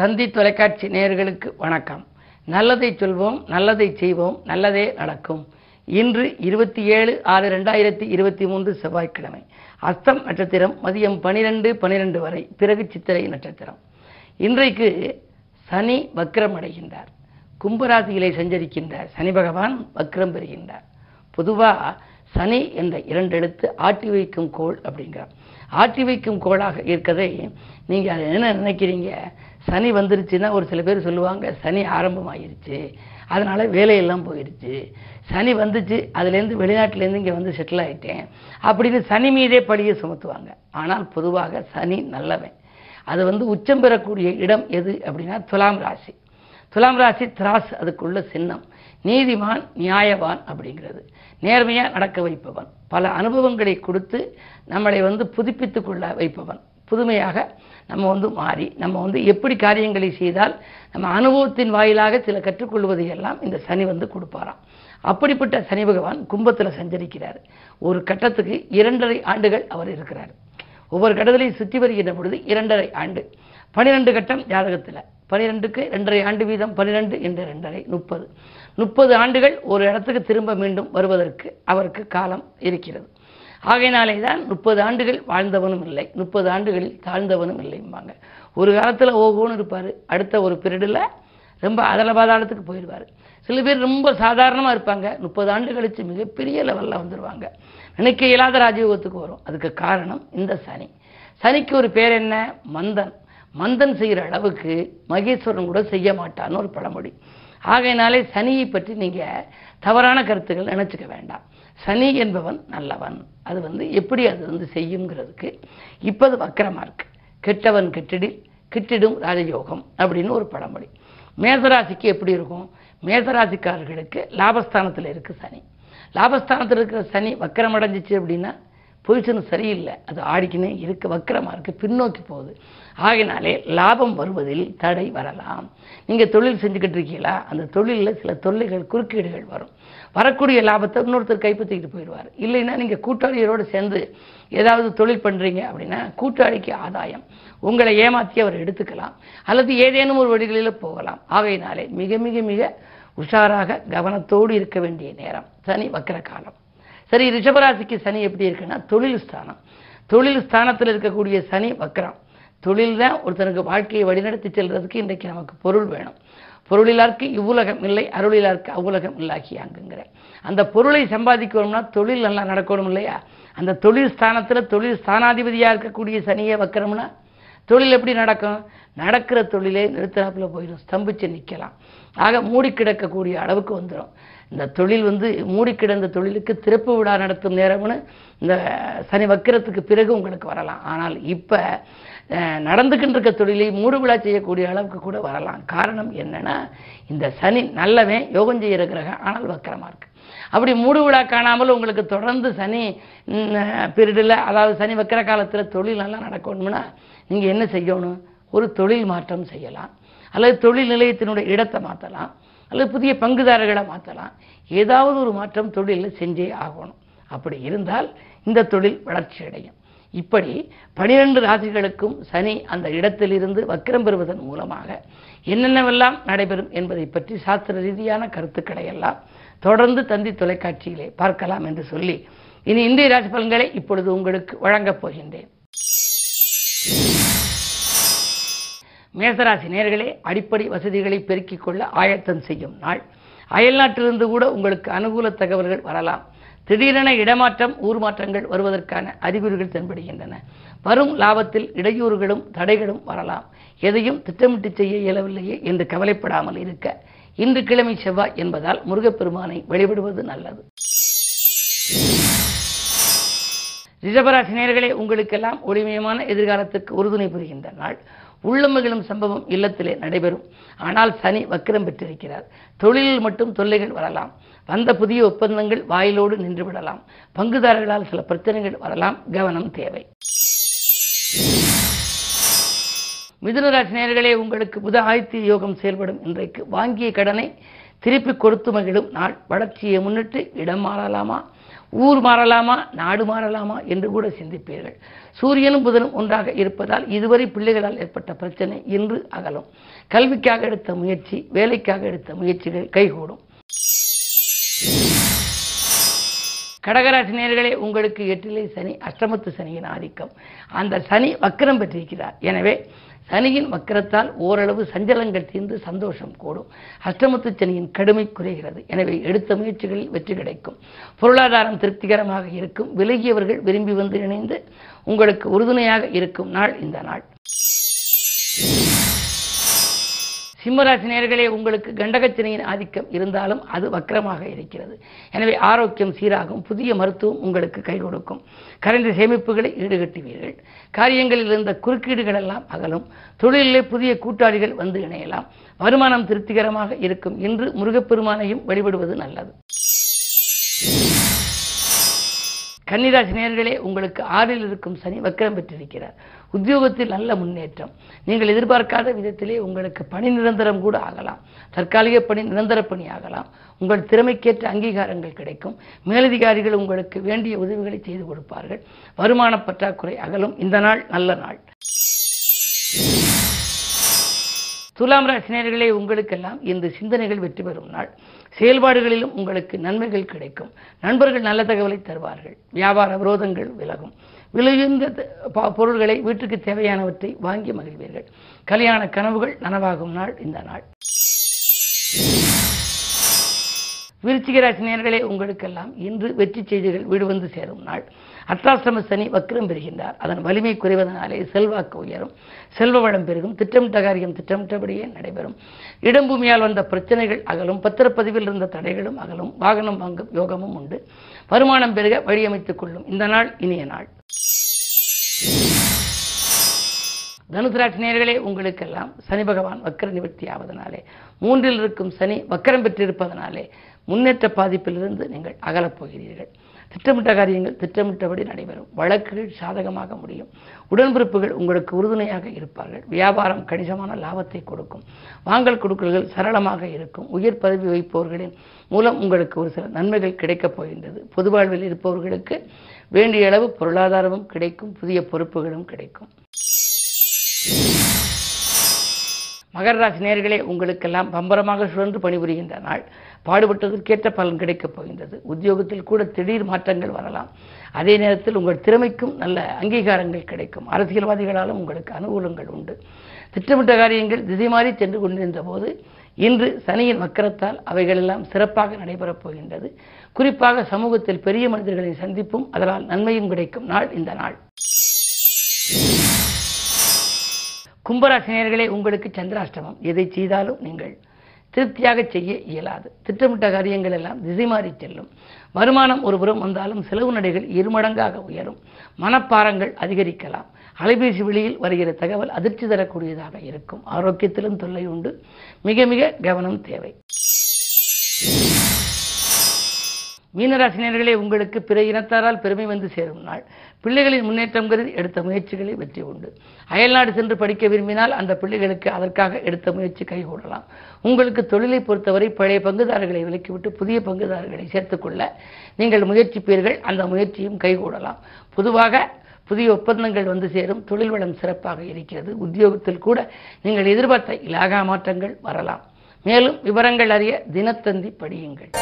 தந்தி தொலைக்காட்சி நேயர்களுக்கு வணக்கம். நல்லதை சொல்வோம் நல்லதை செய்வோம் நல்லதே நடக்கும். இன்று இருபத்தி ஏழு ஆறு ரெண்டாயிரத்தி இருபத்தி மூன்று செவ்வாய்க்கிழமை. அஸ்தம் நட்சத்திரம் மதியம் பனிரெண்டு பனிரெண்டு வரை. பிறகு சித்திரை நட்சத்திரம். இன்றைக்கு சனி வக்ரம் அடைகின்றார். கும்பராசியிலே சஞ்சரிக்கின்ற சனி பகவான் வக்ரம் பெறுகின்றார். பொதுவாக சனி என்ற இரண்டு எழுத்து ஆட்டி வைக்கும் கோள் அப்படிங்கிறார். ஆட்டி வைக்கும் கோளாக இருக்கதை நீங்கள் அதை என்ன நினைக்கிறீங்க? சனி வந்துருச்சுன்னா ஒரு சில பேர் சொல்லுவாங்க சனி ஆரம்பமாயிருச்சு அதனால் வேலையெல்லாம் போயிடுச்சு சனி வந்துச்சு அதுலேருந்து வெளிநாட்டிலேருந்து இங்கே வந்து செட்டில் ஆயிட்டேன். அப்படின்னு சனி மீதே பழியை சுமத்துவாங்க. ஆனால் பொதுவாக சனி நல்லவன். அது வந்து உச்சம் பெறக்கூடிய இடம் எது அப்படின்னா துலாம் ராசி. துலாம் ராசி திராஸ் அதுக்குள்ள சின்னம். நீதிமான் நியாயவான் அப்படிங்கிறது. நேர்மையாக நடக்க வைப்பவன். பல அனுபவங்களை கொடுத்து நம்மளை வந்து புதுப்பித்துக்கொள்ள வைப்பவன். புதுமையாக நம்ம வந்து மாறி நம்ம வந்து எப்படி காரியங்களை செய்தால் நம்ம அனுபவத்தின் வாயிலாக சில கற்றுக்கொள்வதை எல்லாம் இந்த சனி வந்து கொடுப்பாராம். அப்படிப்பட்ட சனி பகவான் கும்பத்தில் சஞ்சரிக்கிறார். ஒரு கட்டத்துக்கு இரண்டரை ஆண்டுகள் அவர் இருக்கிறார். ஒவ்வொரு கட்டத்திலையும் சுற்றி வருகின்ற பொழுது இரண்டரை ஆண்டு. பனிரெண்டு கட்டம் ஜாதகத்தில். பனிரெண்டுக்கு ரெண்டரை ஆண்டு வீதம் பனிரெண்டு என்ற ரெண்டரை முப்பது. முப்பது ஆண்டுகள் ஒரு இடத்துக்கு திரும்ப மீண்டும் வருவதற்கு அவருக்கு காலம் இருக்கிறது. ஆகையினாலே தான் முப்பது ஆண்டுகள் வாழ்ந்தவனும் இல்லை. முப்பது ஆண்டுகளில் தாழ்ந்தவனும் இல்லைம்பாங்க ஒரு காலத்தில் ஓகோன்னு இருப்பார். அடுத்த ஒரு பீரியடில் ரொம்ப அதல பாதாளத்துக்கு போயிடுவார். சில பேர் ரொம்ப சாதாரணமாக இருப்பாங்க. முப்பது ஆண்டு கழித்து மிகப்பெரிய லெவலில் வந்துடுவாங்க நினைக்க இயலாத ராஜயோகத்துக்கு வரும். அதுக்கு காரணம் இந்த சனி. சனிக்கு ஒரு பேர் என்ன? மந்தன். மந்தன் செய்கிற அளவுக்கு மகேஸ்வரன் கூட செய்ய மாட்டான்னு ஒரு பழமொழி. ஆகையினாலே சனியை பற்றி நீங்கள் தவறான கருத்துக்கள் நினச்சிக்க வேண்டாம். சனி என்பவன் நல்லவன். அது வந்து எப்படி அது வந்து செய்யுங்கிறதுக்கு இப்போது வக்கரமாக இருக்குது கெட்டவன் கெட்டிடில் கிட்டிடும் ராஜயோகம் அப்படின்னு ஒரு பழமொழி. மேசராசிக்கு எப்படி இருக்கும்? மேசராசிக்காரர்களுக்கு லாபஸ்தானத்தில் இருக்குது சனி. லாபஸ்தானத்தில் இருக்கிற சனி வக்கரம் அடைஞ்சிச்சு அப்படின்னா பொசிஷன் சரியில்லை. அது ஆடிக்கினே இருக்கு வக்கரமாக இருக்குது பின்னோக்கி போகுது. ஆகினாலே லாபம் வருவதில் தடை வரலாம். நீங்கள் தொழில் செஞ்சுக்கிட்டு இருக்கீங்களா? அந்த தொழிலில் சில தொல்லைகள் குறுக்கீடுகள் வரும். வரக்கூடிய லாபத்தை இன்னொருத்தர் கைப்பற்றிக்கிட்டு போயிடுவார். இல்லைன்னா நீங்கள் கூட்டாளியரோடு சேர்ந்து ஏதாவது தொழில் பண்ணுறீங்க அப்படின்னா கூட்டாளிக்கு ஆதாயம். உங்களை ஏமாற்றி அவர் எடுத்துக்கலாம். அல்லது ஏதேனும் ஒரு வழிகளில் போகலாம். ஆகையினாலே மிக மிக மிக உஷாராக கவனத்தோடு இருக்க வேண்டிய நேரம். சனி வக்கர காலம். சரி ரிஷபராசிக்கு சனி எப்படி இருக்குன்னா தொழில் ஸ்தானம். தொழில் ஸ்தானத்தில் இருக்கக்கூடிய சனி வக்கரம் தொழில் தான் ஒருத்தனுக்கு வாழ்க்கையை வழிநடத்தி செல்றதுக்கு இன்றைக்கு நமக்கு பொருள் வேணும். பொருளிலாருக்கு இவ்வுலகம் இல்லை அருளிலாருக்கு அவ்வுலகம் இல்லாக்கி அங்குங்கிற. அந்த பொருளை சம்பாதிக்கணும்னா தொழில் நல்லா நடக்கணும் இல்லையா? அந்த தொழில் ஸ்தானத்தில் தொழில் ஸ்தானாதிபதியாக இருக்கக்கூடிய சனியை வைக்கிறோம்னா தொழில் எப்படி நடக்கும்? நடக்கிற தொழிலே நிறுத்தினாப்பில் போயிடும் ஸ்தம்பிச்சு நிற்கலாம் ஆக மூடி கிடக்கக்கூடிய அளவுக்கு வந்துடும் இந்த தொழில் வந்து மூடி கிடந்த தொழிலுக்கு திறப்பு விழா நடத்தும் நேரம்னு இந்த சனி வக்கிரத்துக்கு பிறகு உங்களுக்கு வரலாம். ஆனால் இப்போ நடந்துக்கிட்டு இருக்க தொழிலை மூடு விழா செய்யக்கூடிய அளவுக்கு கூட வரலாம். காரணம் என்னென்னா இந்த சனி நல்லவன் யோகம் செய்கிற கிரகம் ஆனால் வக்கரமாக இருக்குது அப்படி மூடு விழா காணாமல் உங்களுக்கு தொடர்ந்து சனி பீரியடில் அதாவது சனி வைக்கிற காலத்தில் தொழில் நல்லா நடக்கணும்னா நீங்கள் என்ன செய்யணும்? ஒரு தொழில் மாற்றம் செய்யலாம். அல்லது தொழில் நிலையத்தினுடைய இடத்தை மாற்றலாம் அல்லது புதிய பங்குதாரர்களை மாற்றலாம் ஏதாவது ஒரு மாற்றம் தொழிலில் செஞ்சே ஆகணும். அப்படி இருந்தால் இந்த தொழில் வளர்ச்சி அடையும். இப்படி பனிரெண்டு ராசிகளுக்கும் சனி அந்த இடத்திலிருந்து வக்கிரம் பெறுவதன் மூலமாக என்னென்னவெல்லாம் நடைபெறும் என்பதை பற்றி சாஸ்திர ரீதியான கருத்துக்களை எல்லாம் தொடர்ந்து தந்தி தொலைக்காட்சியிலே பார்க்கலாம் என்று சொல்லி இனி இந்திய ராசி பலன்களை இப்பொழுது உங்களுக்கு வழங்கப் போகின்றேன். மேசராசி நேர்களே அடிப்படை வசதிகளை பெருக்கிக் கொள்ள ஆயத்தம் செய்யும் நாள். அயல்நாட்டிலிருந்து கூட உங்களுக்கு அனுகூல தகவல்கள் வரலாம். திடீரென இடமாற்றம் ஊர் மாற்றங்கள் வருவதற்கான அறிகுறிகள் தென்படுகின்றன. வரும் லாபத்தில் இடையூறுகளும் தடைகளும் வரலாம். எதையும் திட்டமிட்டு செய்ய இயலவில்லையே என்று கவலைப்படாமல் இருக்க இன்று கிழமை செவ்வாய் என்பதால் முருகப்பெருமானை வழிபடுவது நல்லது. ரிஷபராசி நேர்களே உங்களுக்கெல்லாம் ஒளிமயமான எதிர்காலத்துக்கு உறுதுணை புரிகின்ற நாள். உள்ளமகிழும் சம்பவம் இல்லத்திலே நடைபெறும். ஆனால் சனி வக்கிரம் பெற்றிருக்கிறார். தொழிலில் மட்டும் தொல்லைகள் வரலாம். வந்த புதிய ஒப்பந்தங்கள் வாயிலோடு நின்றுவிடலாம். பங்குதாரர்களால் சில பிரச்சனைகள் வரலாம். கவனம் தேவை. மிதுனராசி நேர்களே உங்களுக்கு புத ஆதித்ய யோகம் செயல்படும் இன்றைக்கு. வாங்கிய கடனை திருப்பி கொடுத்து மகிழும் நாள். வளர்ச்சியை முன்னிட்டு இடம் மாறலாமா? ஊர் மாறலாமா? நாடு மாறலாமா? என்று கூட சிந்திப்பீர்கள். சூரியனும் புதனும் ஒன்றாக இருப்பதால் இதுவரை பிள்ளைகளால் ஏற்பட்ட பிரச்சனை இன்று அகலும். கல்விக்காக எடுத்த முயற்சி வேலைக்காக எடுத்த முயற்சிகள் கைகூடும். கடகராசி நேர்களே உங்களுக்கு எட்டிலே சனி அஷ்டமத்து சனியின் ஆதிக்கம். அந்த சனி வக்கரம் பெற்றிருக்கிறார். எனவே சனியின் வக்கரத்தால் ஓரளவு சஞ்சலங்கள் தீர்ந்து சந்தோஷம் கூடும். அஷ்டமத்து சனியின் கடுமை குறைகிறது. எனவே எடுத்த முயற்சிகளில் வெற்றி கிடைக்கும். பொருளாதாரம் திருப்திகரமாக இருக்கும். விலகியவர்கள் விரும்பி வந்து இணைந்து உங்களுக்கு உறுதுணையாக இருக்கும் நாள் இந்த நாள். சிம்மராசி நேர்களே உங்களுக்கு கண்டகச்சனையின் ஆதிக்கம் இருந்தாலும் அது வக்கரமாக இருக்கிறது. எனவே ஆரோக்கியம் சீராகும் புதிய மருத்துவம் உங்களுக்கு கை கொடுக்கும். கரைந்த சேமிப்புகளை ஈடுகட்டுவீர்கள். காரியங்களில் இருந்த குறுக்கீடுகள் எல்லாம் அகலும். தொழிலிலே புதிய கூட்டாளிகள் வந்து இணையலாம். வருமானம் திருப்திகரமாக இருக்கும். இன்று முருகப்பெருமானையும் வழிபடுவது நல்லது. கன்னிராசி நேர்களே உங்களுக்கு ஆறில் இருக்கும் சனி வக்கரம் பெற்றிருக்கிறார். உத்தியோகத்தில் நல்ல முன்னேற்றம். நீங்கள் எதிர்பார்க்காத விதத்திலே உங்களுக்கு பணி நிரந்தரம் கூட ஆகலாம். தற்காலிக பணி நிரந்தர பணி ஆகலாம். உங்கள் திறமைக்கேற்ற அங்கீகாரங்கள் கிடைக்கும். மேலதிகாரிகள் உங்களுக்கு வேண்டிய உதவிகளை செய்து கொடுப்பார்கள். வருமான பற்றாக்குறை அகலும். இந்த நாள் நல்ல நாள். துலாம் ராசினியர்களே உங்களுக்கெல்லாம் இந்த சிந்தனைகள் வெற்றி பெறும் நாள். செயல்பாடுகளிலும் உங்களுக்கு நன்மைகள் கிடைக்கும். நண்பர்கள் நல்ல தகவலை தருவார்கள். வியாபார விரோதங்கள் விலகும். விலையுந்த பொருள்களை வீட்டுக்கு தேவையானவற்றை வாங்கி மகிழ்வீர்கள். கல்யாண கனவுகள் நனவாகும் நாள் இந்த நாள். விருச்சிகராசி நேர்களே உங்களுக்கெல்லாம் இன்று வெற்றி செய்திகள் வீடு வந்து சேரும் நாள். அர்த்தாசிரம சனி வக்ரம் பெறுகின்றார். அதன் வலிமை குறைவதனாலே செல்வாக்கு உயரும். செல்வ வளம் பெருகும். திட்டமிட்ட காரியம் திட்டமிட்டபடியே நடைபெறும். இடம் பூமியால் வந்த பிரச்சனைகள் அகலும். பத்திரப்பதிவில் இருந்த தடைகளும் அகலும். வாகனம் வாங்கும் யோகமும் உண்டு. வருமானம் பெருக வழியமைத்துக் கொள்ளும். இந்த நாள் இனிய நாள். தனுசராசி நேர்களே உங்களுக்கெல்லாம் சனி பகவான் வக்கர நிவர்த்தி ஆவதனாலே மூன்றில் இருக்கும் சனி வக்கரம் பெற்றிருப்பதனாலே முன்னேற்ற பாதிப்பிலிருந்து நீங்கள் அகலப் போகிறீர்கள். திட்டமிட்ட காரியங்கள் திட்டமிட்டபடி நடைபெறும். வழக்குகள் சாதகமாக முடியும். உடன்பிறப்புகள் உங்களுக்கு உறுதுணையாக இருப்பார்கள். வியாபாரம் கணிசமான லாபத்தை கொடுக்கும். வாங்கல் கொடுக்கல்கள் சரளமாக இருக்கும். உயர் பதவி வைப்பவர்களின் மூலம் உங்களுக்கு ஒரு சில நன்மைகள் கிடைக்கப் போகின்றது. பொது வாழ்வில் இருப்பவர்களுக்கு வேண்டிய அளவு பொருளாதாரமும் கிடைக்கும் புதிய பொறுப்புகளும் கிடைக்கும். மகர ராசி நேர்களே உங்களுக்கெல்லாம் பம்பரமாக சுழன்று பணிபுரிகின்ற நாள். பாடுபட்டதற்கேற்ற பலன் கிடைக்கப் போகின்றது. உத்தியோகத்தில் கூட திடீர் மாற்றங்கள் வரலாம். அதே நேரத்தில் உங்கள் திறமைக்கும் நல்ல அங்கீகாரங்கள் கிடைக்கும். அரசியல்வாதிகளாலும் உங்களுக்கு அனுகூலங்கள் உண்டு. திட்டமிட்ட காரியங்கள் திசை மாறி சென்று கொண்டிருந்த போது இன்று சனியின் வக்கரத்தால் அவைகளெல்லாம் சிறப்பாக நடைபெறப் போகின்றது. குறிப்பாக சமூகத்தில் பெரிய மனிதர்களை சந்திப்பும் அதனால் நன்மையும் கிடைக்கும் நாள் இந்த நாள். கும்பராசினியர்களே உங்களுக்கு சந்திராஷ்டமம். எதை செய்தாலும் நீங்கள் திருப்தியாக செய்ய இயலாது. திட்டமிட்ட காரியங்கள் எல்லாம் திசை மாறி செல்லும். வருமானம் ஒருபுறம் வந்தாலும் செலவு நடைகள் இருமடங்காக உயரும். மனப்பாரங்கள் அதிகரிக்கலாம். அலைபேசி வெளியில் வருகிற தகவல் அதிர்ச்சி தரக்கூடியதாக இருக்கும். ஆரோக்கியத்திலும் தொல்லை உண்டு. மிக மிக கவனம் தேவை. மீனராசினியர்களே உங்களுக்கு பிற இனத்தாரால் பெருமை வந்து சேரும் நாள். பிள்ளைகளின் முன்னேற்றம் கருதி எடுத்த முயற்சிகளை வெற்றி உண்டு. அயல்நாடு சென்று படிக்க விரும்பினால் அந்த பிள்ளைகளுக்கு அதற்காக எடுத்த முயற்சி கைகூடலாம். உங்களுக்கு தொழிலை பொறுத்தவரை பழைய பங்குதாரர்களை விலக்கிவிட்டு புதிய பங்குதாரர்களை சேர்த்துக்கொள்ள நீங்கள் முயற்சிப்பீர்கள். அந்த முயற்சியும் கைகூடலாம். பொதுவாக புதிய ஒப்பந்தங்கள் வந்து சேரும். தொழில் வளம் சிறப்பாக இருக்கிறது. உத்தியோகத்தில் கூட நீங்கள் எதிர்பார்த்த இலாகா மாற்றங்கள் வரலாம். மேலும் விவரங்கள் அறிய தினத்தந்தி படியுங்கள்.